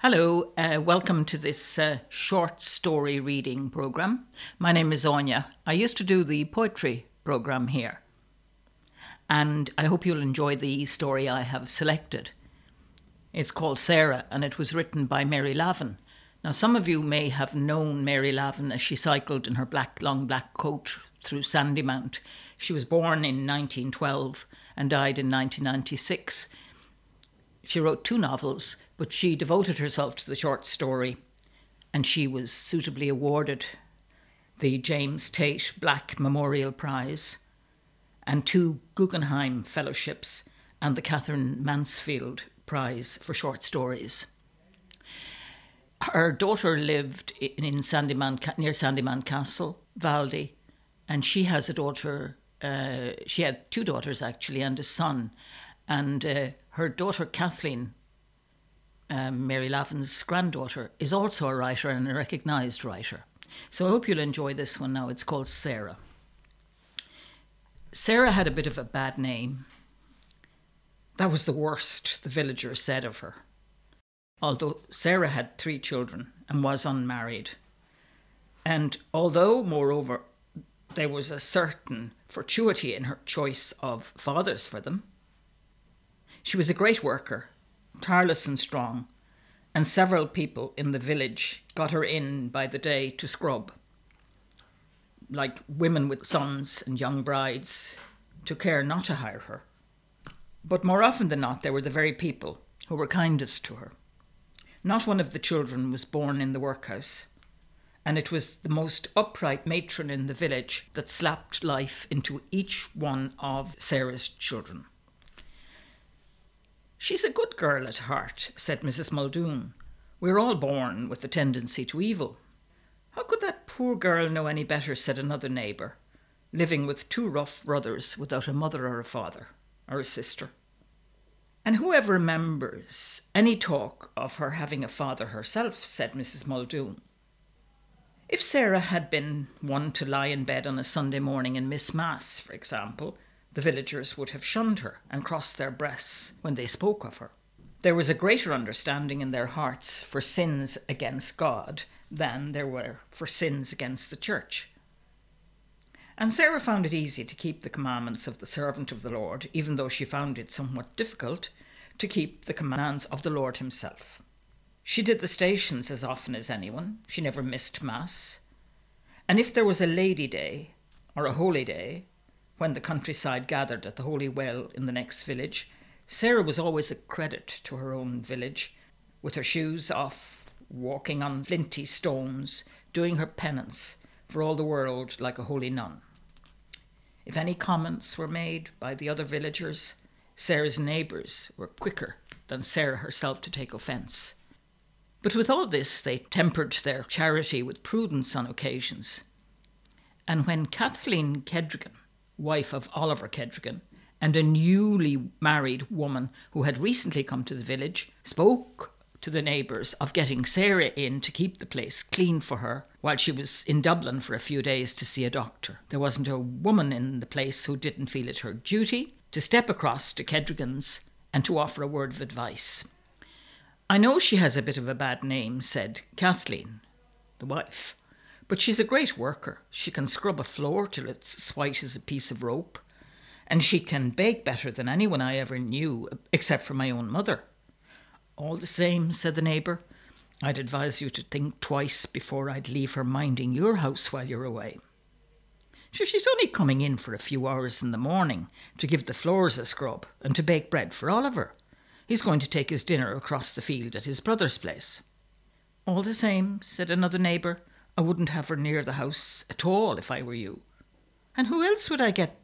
Hello, uh, welcome to this uh, short story reading program. My name is Anya. I used to do the poetry program here, and I hope you'll enjoy the story I have selected. It's called Sarah, and it was written by Mary Lavin. Now, some of you may have known Mary Lavin as she cycled in her black, long black coat through Sandymount. She was born in 1912 and died in 1996. She wrote two novels, but she devoted herself to the short story, and she was suitably awarded the James Tait Black Memorial Prize and two Guggenheim Fellowships and the Katherine Mansfield Prize for short stories. Her daughter lived in Sandymount, near Sandymount Castle, Valdey, and she has a daughter. Uh, she had two daughters actually, and a son. And uh, her daughter Kathleen, um, Mary Lavin's granddaughter, is also a writer and a recognised writer. So I hope you'll enjoy this one now. It's called Sarah. Sarah had a bit of a bad name. That was the worst the villagers said of her. Although Sarah had three children and was unmarried. And although, moreover, there was a certain fortuity in her choice of fathers for them, she was a great worker, tireless and strong, and several people in the village got her in by the day to scrub. Like women with sons and young brides took care not to hire her. But more often than not, they were the very people who were kindest to her. Not one of the children was born in the workhouse, and it was the most upright matron in the village that slapped life into each one of Sarah's children. She's a good girl at heart, said Mrs. Muldoon. We're all born with a tendency to evil. How could that poor girl know any better? said another neighbour, living with two rough brothers without a mother or a father or a sister. And whoever remembers any talk of her having a father herself, said Mrs. Muldoon. If Sarah had been one to lie in bed on a Sunday morning and miss Mass, for example, the villagers would have shunned her and crossed their breasts when they spoke of her. There was a greater understanding in their hearts for sins against God than there were for sins against the church. And Sarah found it easy to keep the commandments of the servant of the Lord, even though she found it somewhat difficult to keep the commands of the Lord Himself. She did the stations as often as anyone, she never missed Mass. And if there was a Lady Day or a Holy Day, when the countryside gathered at the Holy Well in the next village, Sarah was always a credit to her own village, with her shoes off, walking on flinty stones, doing her penance for all the world like a holy nun. If any comments were made by the other villagers, Sarah's neighbours were quicker than Sarah herself to take offence. But with all this, they tempered their charity with prudence on occasions. And when Kathleen Kedrigan wife of Oliver Kedrigan, and a newly married woman who had recently come to the village, spoke to the neighbours of getting Sarah in to keep the place clean for her while she was in Dublin for a few days to see a doctor. There wasn't a woman in the place who didn't feel it her duty to step across to Kedrigan's and to offer a word of advice. I know she has a bit of a bad name, said Kathleen, the wife. But she's a great worker. She can scrub a floor till it's as white as a piece of rope. And she can bake better than anyone I ever knew, except for my own mother. All the same, said the neighbour, I'd advise you to think twice before I'd leave her minding your house while you're away. Sure, she's only coming in for a few hours in the morning to give the floors a scrub and to bake bread for Oliver. He's going to take his dinner across the field at his brother's place. All the same, said another neighbour, I wouldn't have her near the house at all if I were you. And who else would I get?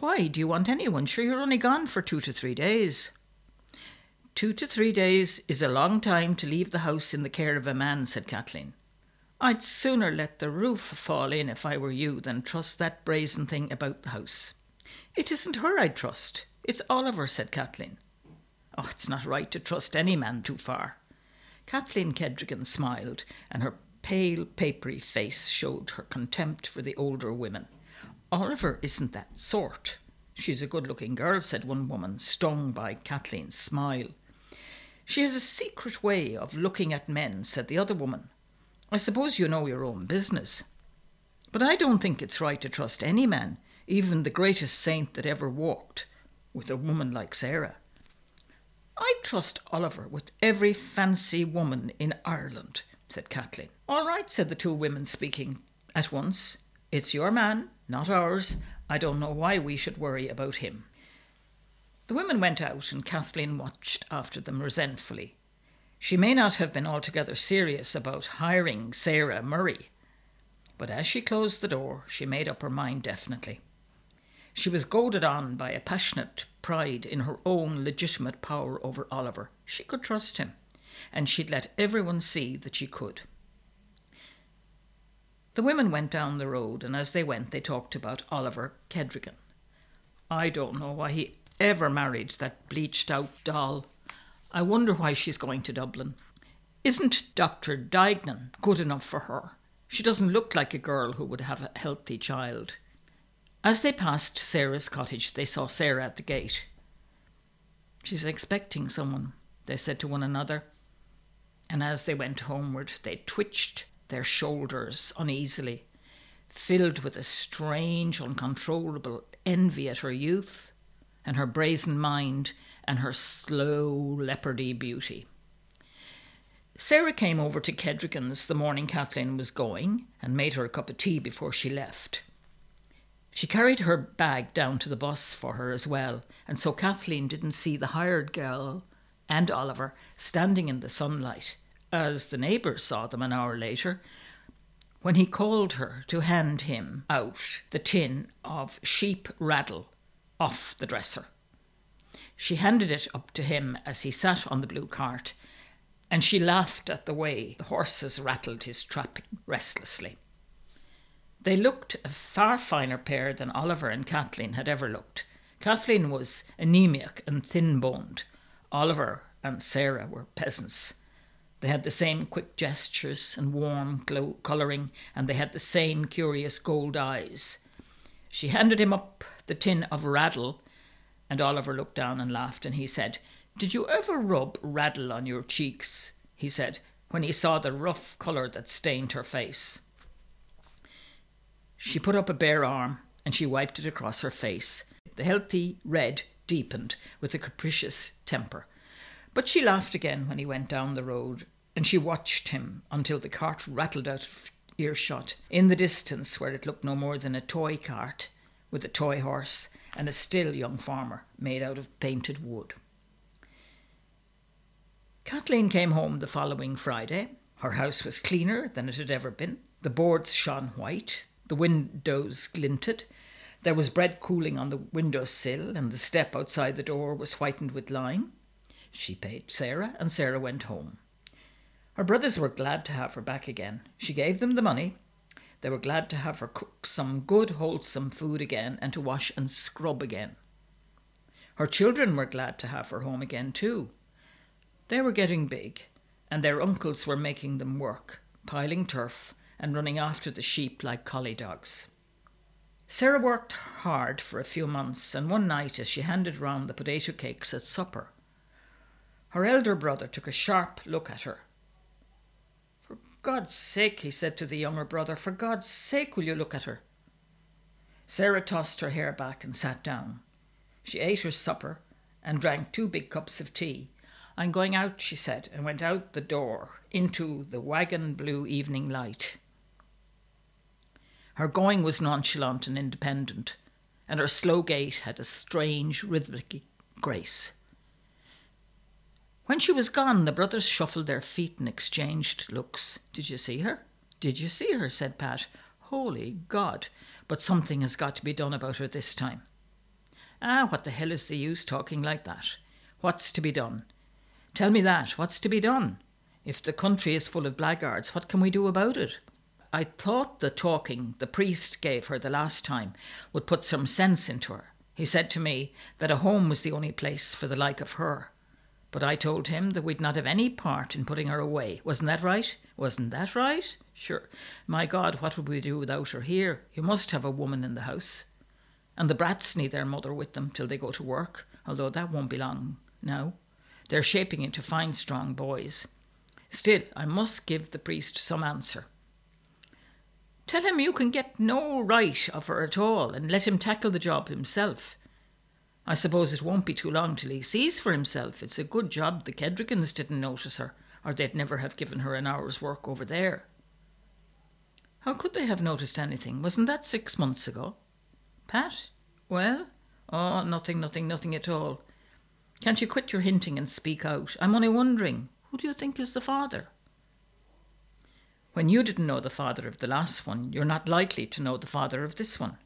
Why do you want anyone? Sure, you're only gone for two to three days. Two to three days is a long time to leave the house in the care of a man, said Kathleen. I'd sooner let the roof fall in if I were you than trust that brazen thing about the house. It isn't her I'd trust. It's Oliver, said Kathleen. Oh, it's not right to trust any man too far. Kathleen Kedrigan smiled, and her pale, papery face showed her contempt for the older women. Oliver isn't that sort. She's a good looking girl, said one woman, stung by Kathleen's smile. She has a secret way of looking at men, said the other woman. I suppose you know your own business. But I don't think it's right to trust any man, even the greatest saint that ever walked, with a woman like Sarah. I trust Oliver with every fancy woman in Ireland, said Kathleen. All right, said the two women, speaking at once. It's your man, not ours. I don't know why we should worry about him. The women went out, and Kathleen watched after them resentfully. She may not have been altogether serious about hiring Sarah Murray, but as she closed the door, she made up her mind definitely. She was goaded on by a passionate pride in her own legitimate power over Oliver. She could trust him, and she'd let everyone see that she could. The women went down the road, and as they went, they talked about Oliver Kedrigan. I don't know why he ever married that bleached out doll. I wonder why she's going to Dublin. Isn't Dr. Duignan good enough for her? She doesn't look like a girl who would have a healthy child. As they passed Sarah's cottage, they saw Sarah at the gate. She's expecting someone, they said to one another. And as they went homeward, they twitched their shoulders uneasily, filled with a strange, uncontrollable envy at her youth and her brazen mind and her slow, leopardy beauty. Sarah came over to Kedrigan's the morning Kathleen was going and made her a cup of tea before she left. She carried her bag down to the bus for her as well, and so Kathleen didn't see the hired girl and Oliver standing in the sunlight, as the neighbours saw them an hour later, when he called her to hand him out the tin of sheep raddle off the dresser. She handed it up to him as he sat on the blue cart, and she laughed at the way the horses rattled his trapping restlessly. They looked a far finer pair than Oliver and Kathleen had ever looked. Kathleen was anemic and thin boned. Oliver and Sarah were peasants. They had the same quick gestures and warm glow colouring, and they had the same curious gold eyes. She handed him up the tin of raddle, and Oliver looked down and laughed, and he said, Did you ever rub raddle on your cheeks? he said, when he saw the rough colour that stained her face. She put up a bare arm and she wiped it across her face. The healthy red deepened with a capricious temper. But she laughed again when he went down the road, and she watched him until the cart rattled out of earshot in the distance where it looked no more than a toy cart with a toy horse and a still young farmer made out of painted wood. Kathleen came home the following Friday. Her house was cleaner than it had ever been. The boards shone white, the windows glinted. There was bread cooling on the window sill, and the step outside the door was whitened with lime. She paid Sarah, and Sarah went home. Her brothers were glad to have her back again. She gave them the money. They were glad to have her cook some good, wholesome food again and to wash and scrub again. Her children were glad to have her home again, too. They were getting big, and their uncles were making them work, piling turf, and running after the sheep like collie dogs. Sarah worked hard for a few months, and one night, as she handed round the potato cakes at supper, her elder brother took a sharp look at her. For God's sake, he said to the younger brother, for God's sake, will you look at her? Sarah tossed her hair back and sat down. She ate her supper and drank two big cups of tea. I'm going out, she said, and went out the door into the wagon blue evening light. Her going was nonchalant and independent, and her slow gait had a strange rhythmic grace. When she was gone, the brothers shuffled their feet and exchanged looks. Did you see her? Did you see her? said Pat. Holy God! But something has got to be done about her this time. Ah, what the hell is the use talking like that? What's to be done? Tell me that. What's to be done? If the country is full of blackguards, what can we do about it? I thought the talking the priest gave her the last time would put some sense into her. He said to me that a home was the only place for the like of her. But I told him that we'd not have any part in putting her away. Wasn't that right? Wasn't that right? Sure. My God, what would we do without her here? You must have a woman in the house. And the brats need their mother with them till they go to work, although that won't be long now. They're shaping into fine, strong boys. Still, I must give the priest some answer. Tell him you can get no right of her at all and let him tackle the job himself. I suppose it won't be too long till he sees for himself. It's a good job the Kedrigans didn't notice her, or they'd never have given her an hour's work over there. How could they have noticed anything? Wasn't that six months ago? Pat? Well? Oh, nothing, nothing, nothing at all. Can't you quit your hinting and speak out? I'm only wondering, who do you think is the father? When you didn't know the father of the last one, you're not likely to know the father of this one.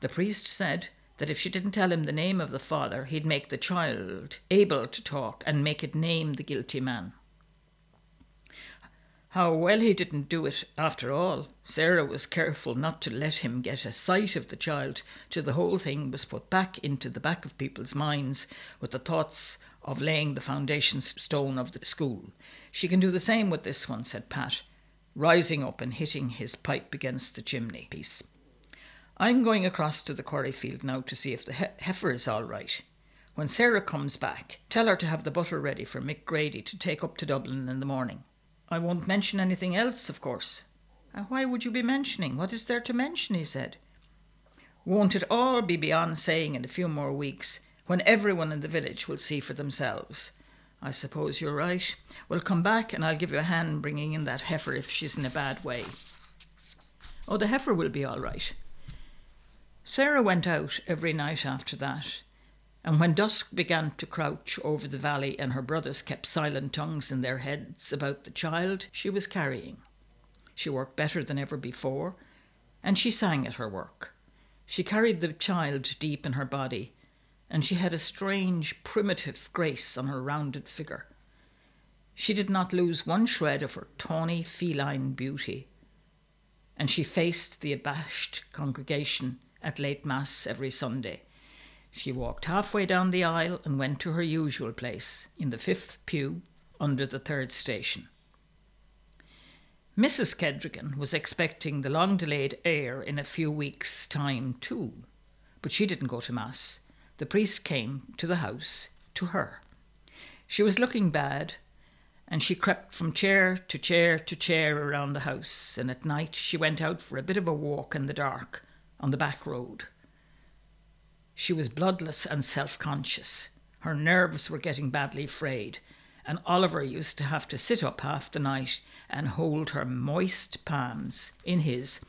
The priest said that if she didn't tell him the name of the father, he'd make the child able to talk and make it name the guilty man. How well he didn't do it after all. Sarah was careful not to let him get a sight of the child till the whole thing was put back into the back of people's minds with the thoughts of laying the foundation stone of the school. She can do the same with this one, said Pat, rising up and hitting his pipe against the chimney piece. I'm going across to the quarry field now to see if the he- heifer is all right. When Sarah comes back, tell her to have the butter ready for Mick Grady to take up to Dublin in the morning. I won't mention anything else, of course. Uh, why would you be mentioning? What is there to mention? he said. Won't it all be beyond saying in a few more weeks, when everyone in the village will see for themselves? I suppose you're right. Well, come back and I'll give you a hand bringing in that heifer if she's in a bad way. Oh, the heifer will be all right. Sarah went out every night after that, and when dusk began to crouch over the valley and her brothers kept silent tongues in their heads about the child she was carrying, she worked better than ever before, and she sang at her work. She carried the child deep in her body, and she had a strange, primitive grace on her rounded figure. She did not lose one shred of her tawny feline beauty, and she faced the abashed congregation at late Mass every Sunday she walked halfway down the aisle and went to her usual place, in the fifth pew under the third station. Mrs. Kedrigan was expecting the long delayed heir in a few weeks' time, too, but she didn't go to Mass. The priest came to the house to her. She was looking bad, and she crept from chair to chair to chair around the house, and at night she went out for a bit of a walk in the dark on the back road. She was bloodless and self conscious. Her nerves were getting badly frayed, and Oliver used to have to sit up half the night and hold her moist palms in his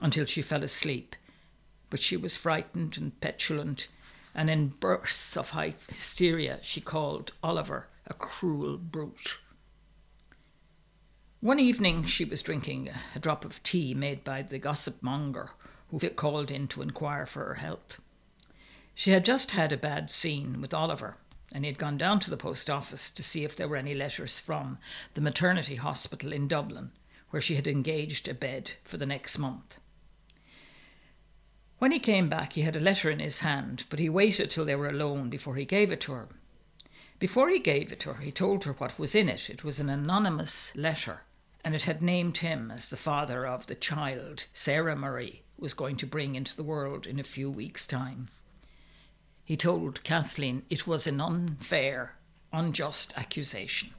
until she fell asleep. But she was frightened and petulant, and in bursts of hysteria she called Oliver a cruel brute. One evening she was drinking a drop of tea made by the gossip monger who called in to inquire for her health. She had just had a bad scene with Oliver, and he had gone down to the post office to see if there were any letters from the maternity hospital in Dublin, where she had engaged a bed for the next month. When he came back, he had a letter in his hand, but he waited till they were alone before he gave it to her. Before he gave it to her, he told her what was in it. It was an anonymous letter, and it had named him as the father of the child Sarah Murray was going to bring into the world in a few weeks' time. He told Kathleen it was an unfair, unjust accusation.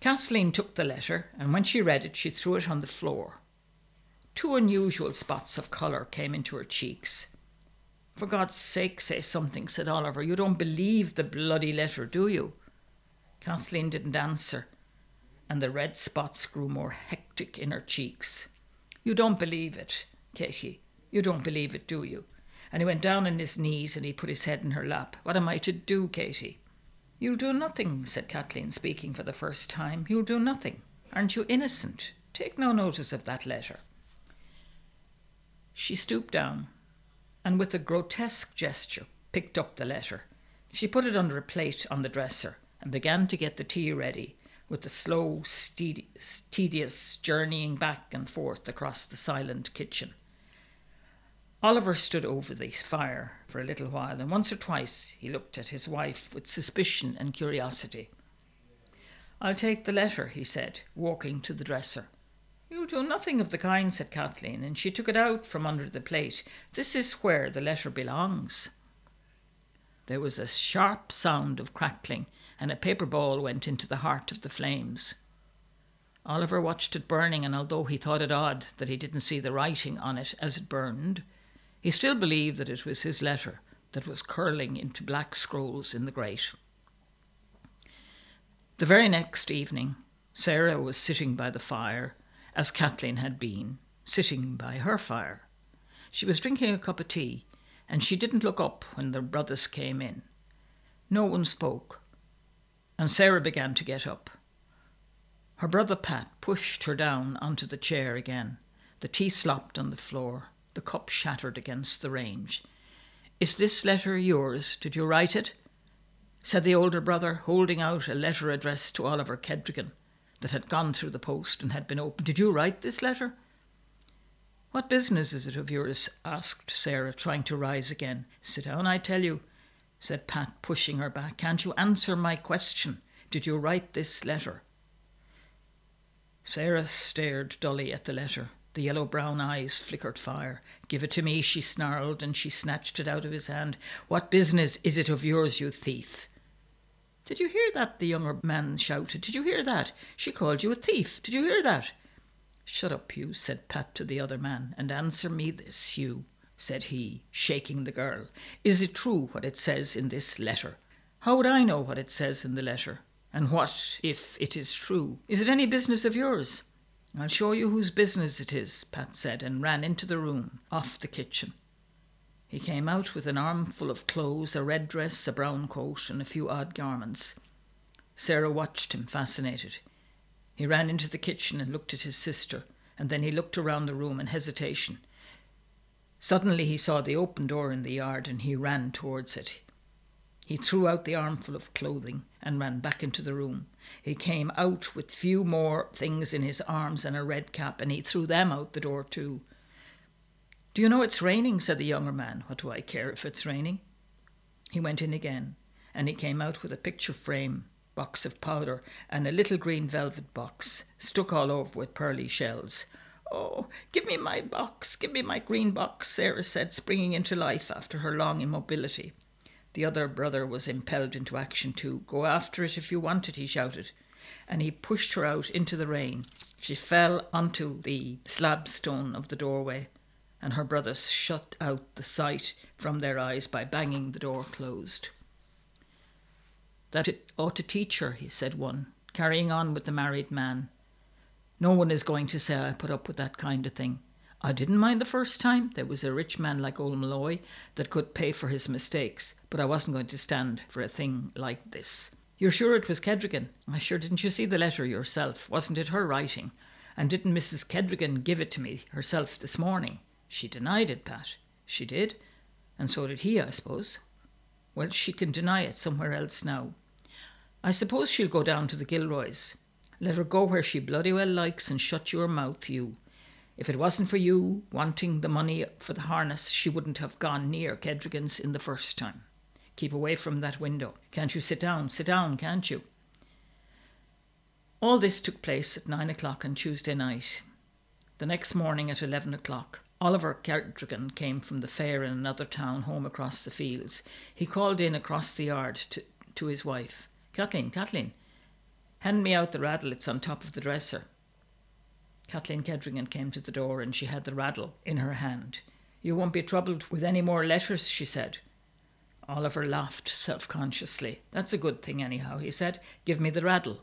Kathleen took the letter, and when she read it, she threw it on the floor. Two unusual spots of colour came into her cheeks. For God's sake, say something, said Oliver. You don't believe the bloody letter, do you? Kathleen didn't answer, and the red spots grew more hectic in her cheeks. You don't believe it, Katie. You don't believe it, do you? and he went down on his knees and he put his head in her lap. What am I to do, Katie? You'll do nothing, said Kathleen, speaking for the first time. You'll do nothing. Aren't you innocent? Take no notice of that letter. She stooped down and, with a grotesque gesture, picked up the letter. She put it under a plate on the dresser and began to get the tea ready, with the slow, tedious journeying back and forth across the silent kitchen. Oliver stood over the fire for a little while, and once or twice he looked at his wife with suspicion and curiosity. I'll take the letter, he said, walking to the dresser. You'll do nothing of the kind, said Kathleen, and she took it out from under the plate. This is where the letter belongs. There was a sharp sound of crackling, and a paper ball went into the heart of the flames. Oliver watched it burning, and although he thought it odd that he didn't see the writing on it as it burned, he still believed that it was his letter that was curling into black scrolls in the grate. The very next evening, Sarah was sitting by the fire, as Kathleen had been, sitting by her fire. She was drinking a cup of tea, and she didn't look up when the brothers came in. No one spoke, and Sarah began to get up. Her brother Pat pushed her down onto the chair again. The tea slopped on the floor. The cup shattered against the range. Is this letter yours? Did you write it? said the older brother, holding out a letter addressed to Oliver Kedrigan that had gone through the post and had been opened. Did you write this letter? What business is it of yours? asked Sarah, trying to rise again. Sit down, I tell you, said Pat, pushing her back. Can't you answer my question? Did you write this letter? Sarah stared dully at the letter. The yellow brown eyes flickered fire. Give it to me, she snarled, and she snatched it out of his hand. What business is it of yours, you thief? Did you hear that? the younger man shouted. Did you hear that? She called you a thief. Did you hear that? Shut up, you, said Pat to the other man, and answer me this, you, said he, shaking the girl. Is it true what it says in this letter? How would I know what it says in the letter? And what if it is true? Is it any business of yours? I'll show you whose business it is, Pat said, and ran into the room, off the kitchen. He came out with an armful of clothes, a red dress, a brown coat, and a few odd garments. Sarah watched him, fascinated. He ran into the kitchen and looked at his sister, and then he looked around the room in hesitation. Suddenly he saw the open door in the yard, and he ran towards it. He threw out the armful of clothing and ran back into the room. He came out with few more things in his arms and a red cap, and he threw them out the door too. Do you know it's raining? said the younger man. What do I care if it's raining? He went in again, and he came out with a picture frame, box of powder, and a little green velvet box, stuck all over with pearly shells. Oh, give me my box, give me my green box, Sarah said, springing into life after her long immobility. The other brother was impelled into action too. Go after it if you want it, he shouted, and he pushed her out into the rain. She fell onto the slab stone of the doorway and her brothers shut out the sight from their eyes by banging the door closed. That it ought to teach her, he said one, carrying on with the married man. No one is going to say I put up with that kind of thing. I didn't mind the first time. There was a rich man like old Malloy that could pay for his mistakes, but I wasn't going to stand for a thing like this. You're sure it was Kedrigan? I sure didn't you see the letter yourself? Wasn't it her writing? And didn't Mrs. Kedrigan give it to me herself this morning? She denied it, Pat. She did. And so did he, I suppose. Well, she can deny it somewhere else now. I suppose she'll go down to the Gilroys. Let her go where she bloody well likes and shut your mouth, you. If it wasn't for you wanting the money for the harness, she wouldn't have gone near Kedrigan's in the first time. Keep away from that window. Can't you sit down? Sit down, can't you? All this took place at nine o'clock on Tuesday night. The next morning at eleven o'clock, Oliver Kedrigan came from the fair in another town home across the fields. He called in across the yard to, to his wife. Kathleen, Kathleen, hand me out the raddle, it's on top of the dresser. Kathleen Kedrigan came to the door and she had the raddle in her hand. You won't be troubled with any more letters, she said. Oliver laughed self consciously. That's a good thing, anyhow, he said. Give me the raddle.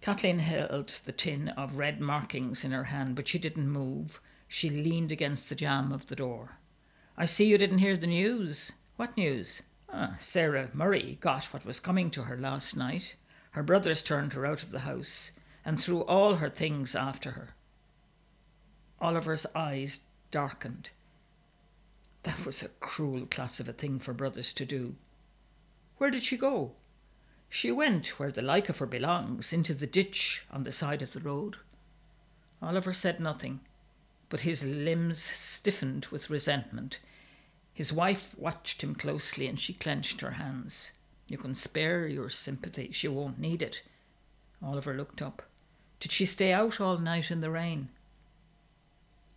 Kathleen held the tin of red markings in her hand, but she didn't move. She leaned against the jamb of the door. I see you didn't hear the news. What news? Ah, Sarah Murray got what was coming to her last night. Her brothers turned her out of the house and threw all her things after her. Oliver's eyes darkened. That was a cruel class of a thing for brothers to do. Where did she go? She went where the like of her belongs, into the ditch on the side of the road. Oliver said nothing but his limbs stiffened with resentment. His wife watched him closely and she clenched her hands. You can spare your sympathy, she won't need it. Oliver looked up. Did she stay out all night in the rain?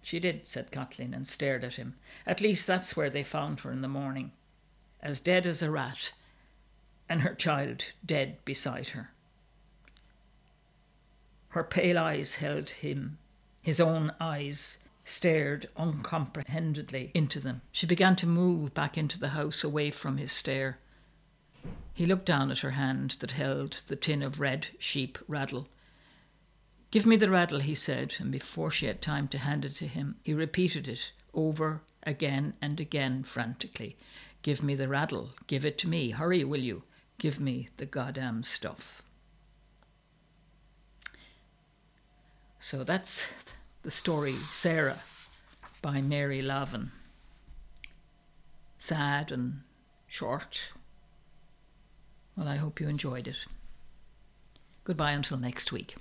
She did, said Kathleen, and stared at him. At least that's where they found her in the morning. as dead as a rat, and her child dead beside her. Her pale eyes held him, his own eyes stared uncomprehendedly into them. She began to move back into the house away from his stare. He looked down at her hand that held the tin of red sheep raddle. Give me the raddle, he said, and before she had time to hand it to him, he repeated it over again and again frantically. Give me the raddle, Give it to me. Hurry, will you? Give me the goddamn stuff. So that's the story Sarah by Mary Lavin. Sad and short. Well, I hope you enjoyed it. Goodbye until next week.